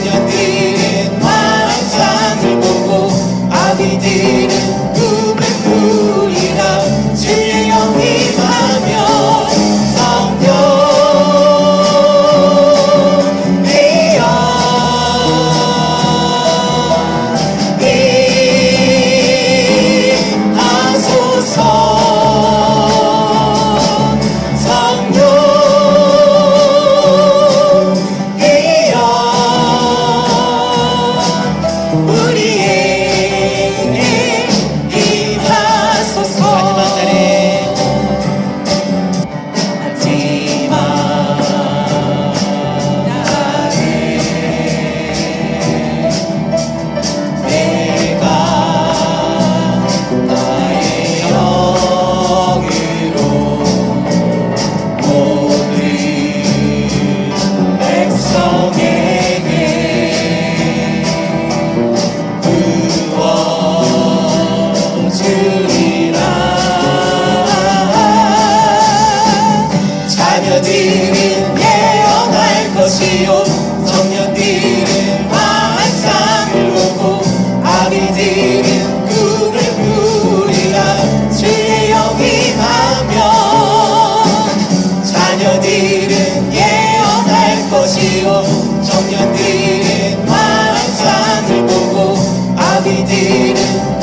성령들은 환상을 보고 아비들은 자녀들은 예언할 것이요. 청년들은 환상을 보고 아비들은 꿈을 꾸리라. 주의 영이 하면 자녀들은 예언할 것이요. 청년들은 환상을 보고 아비들은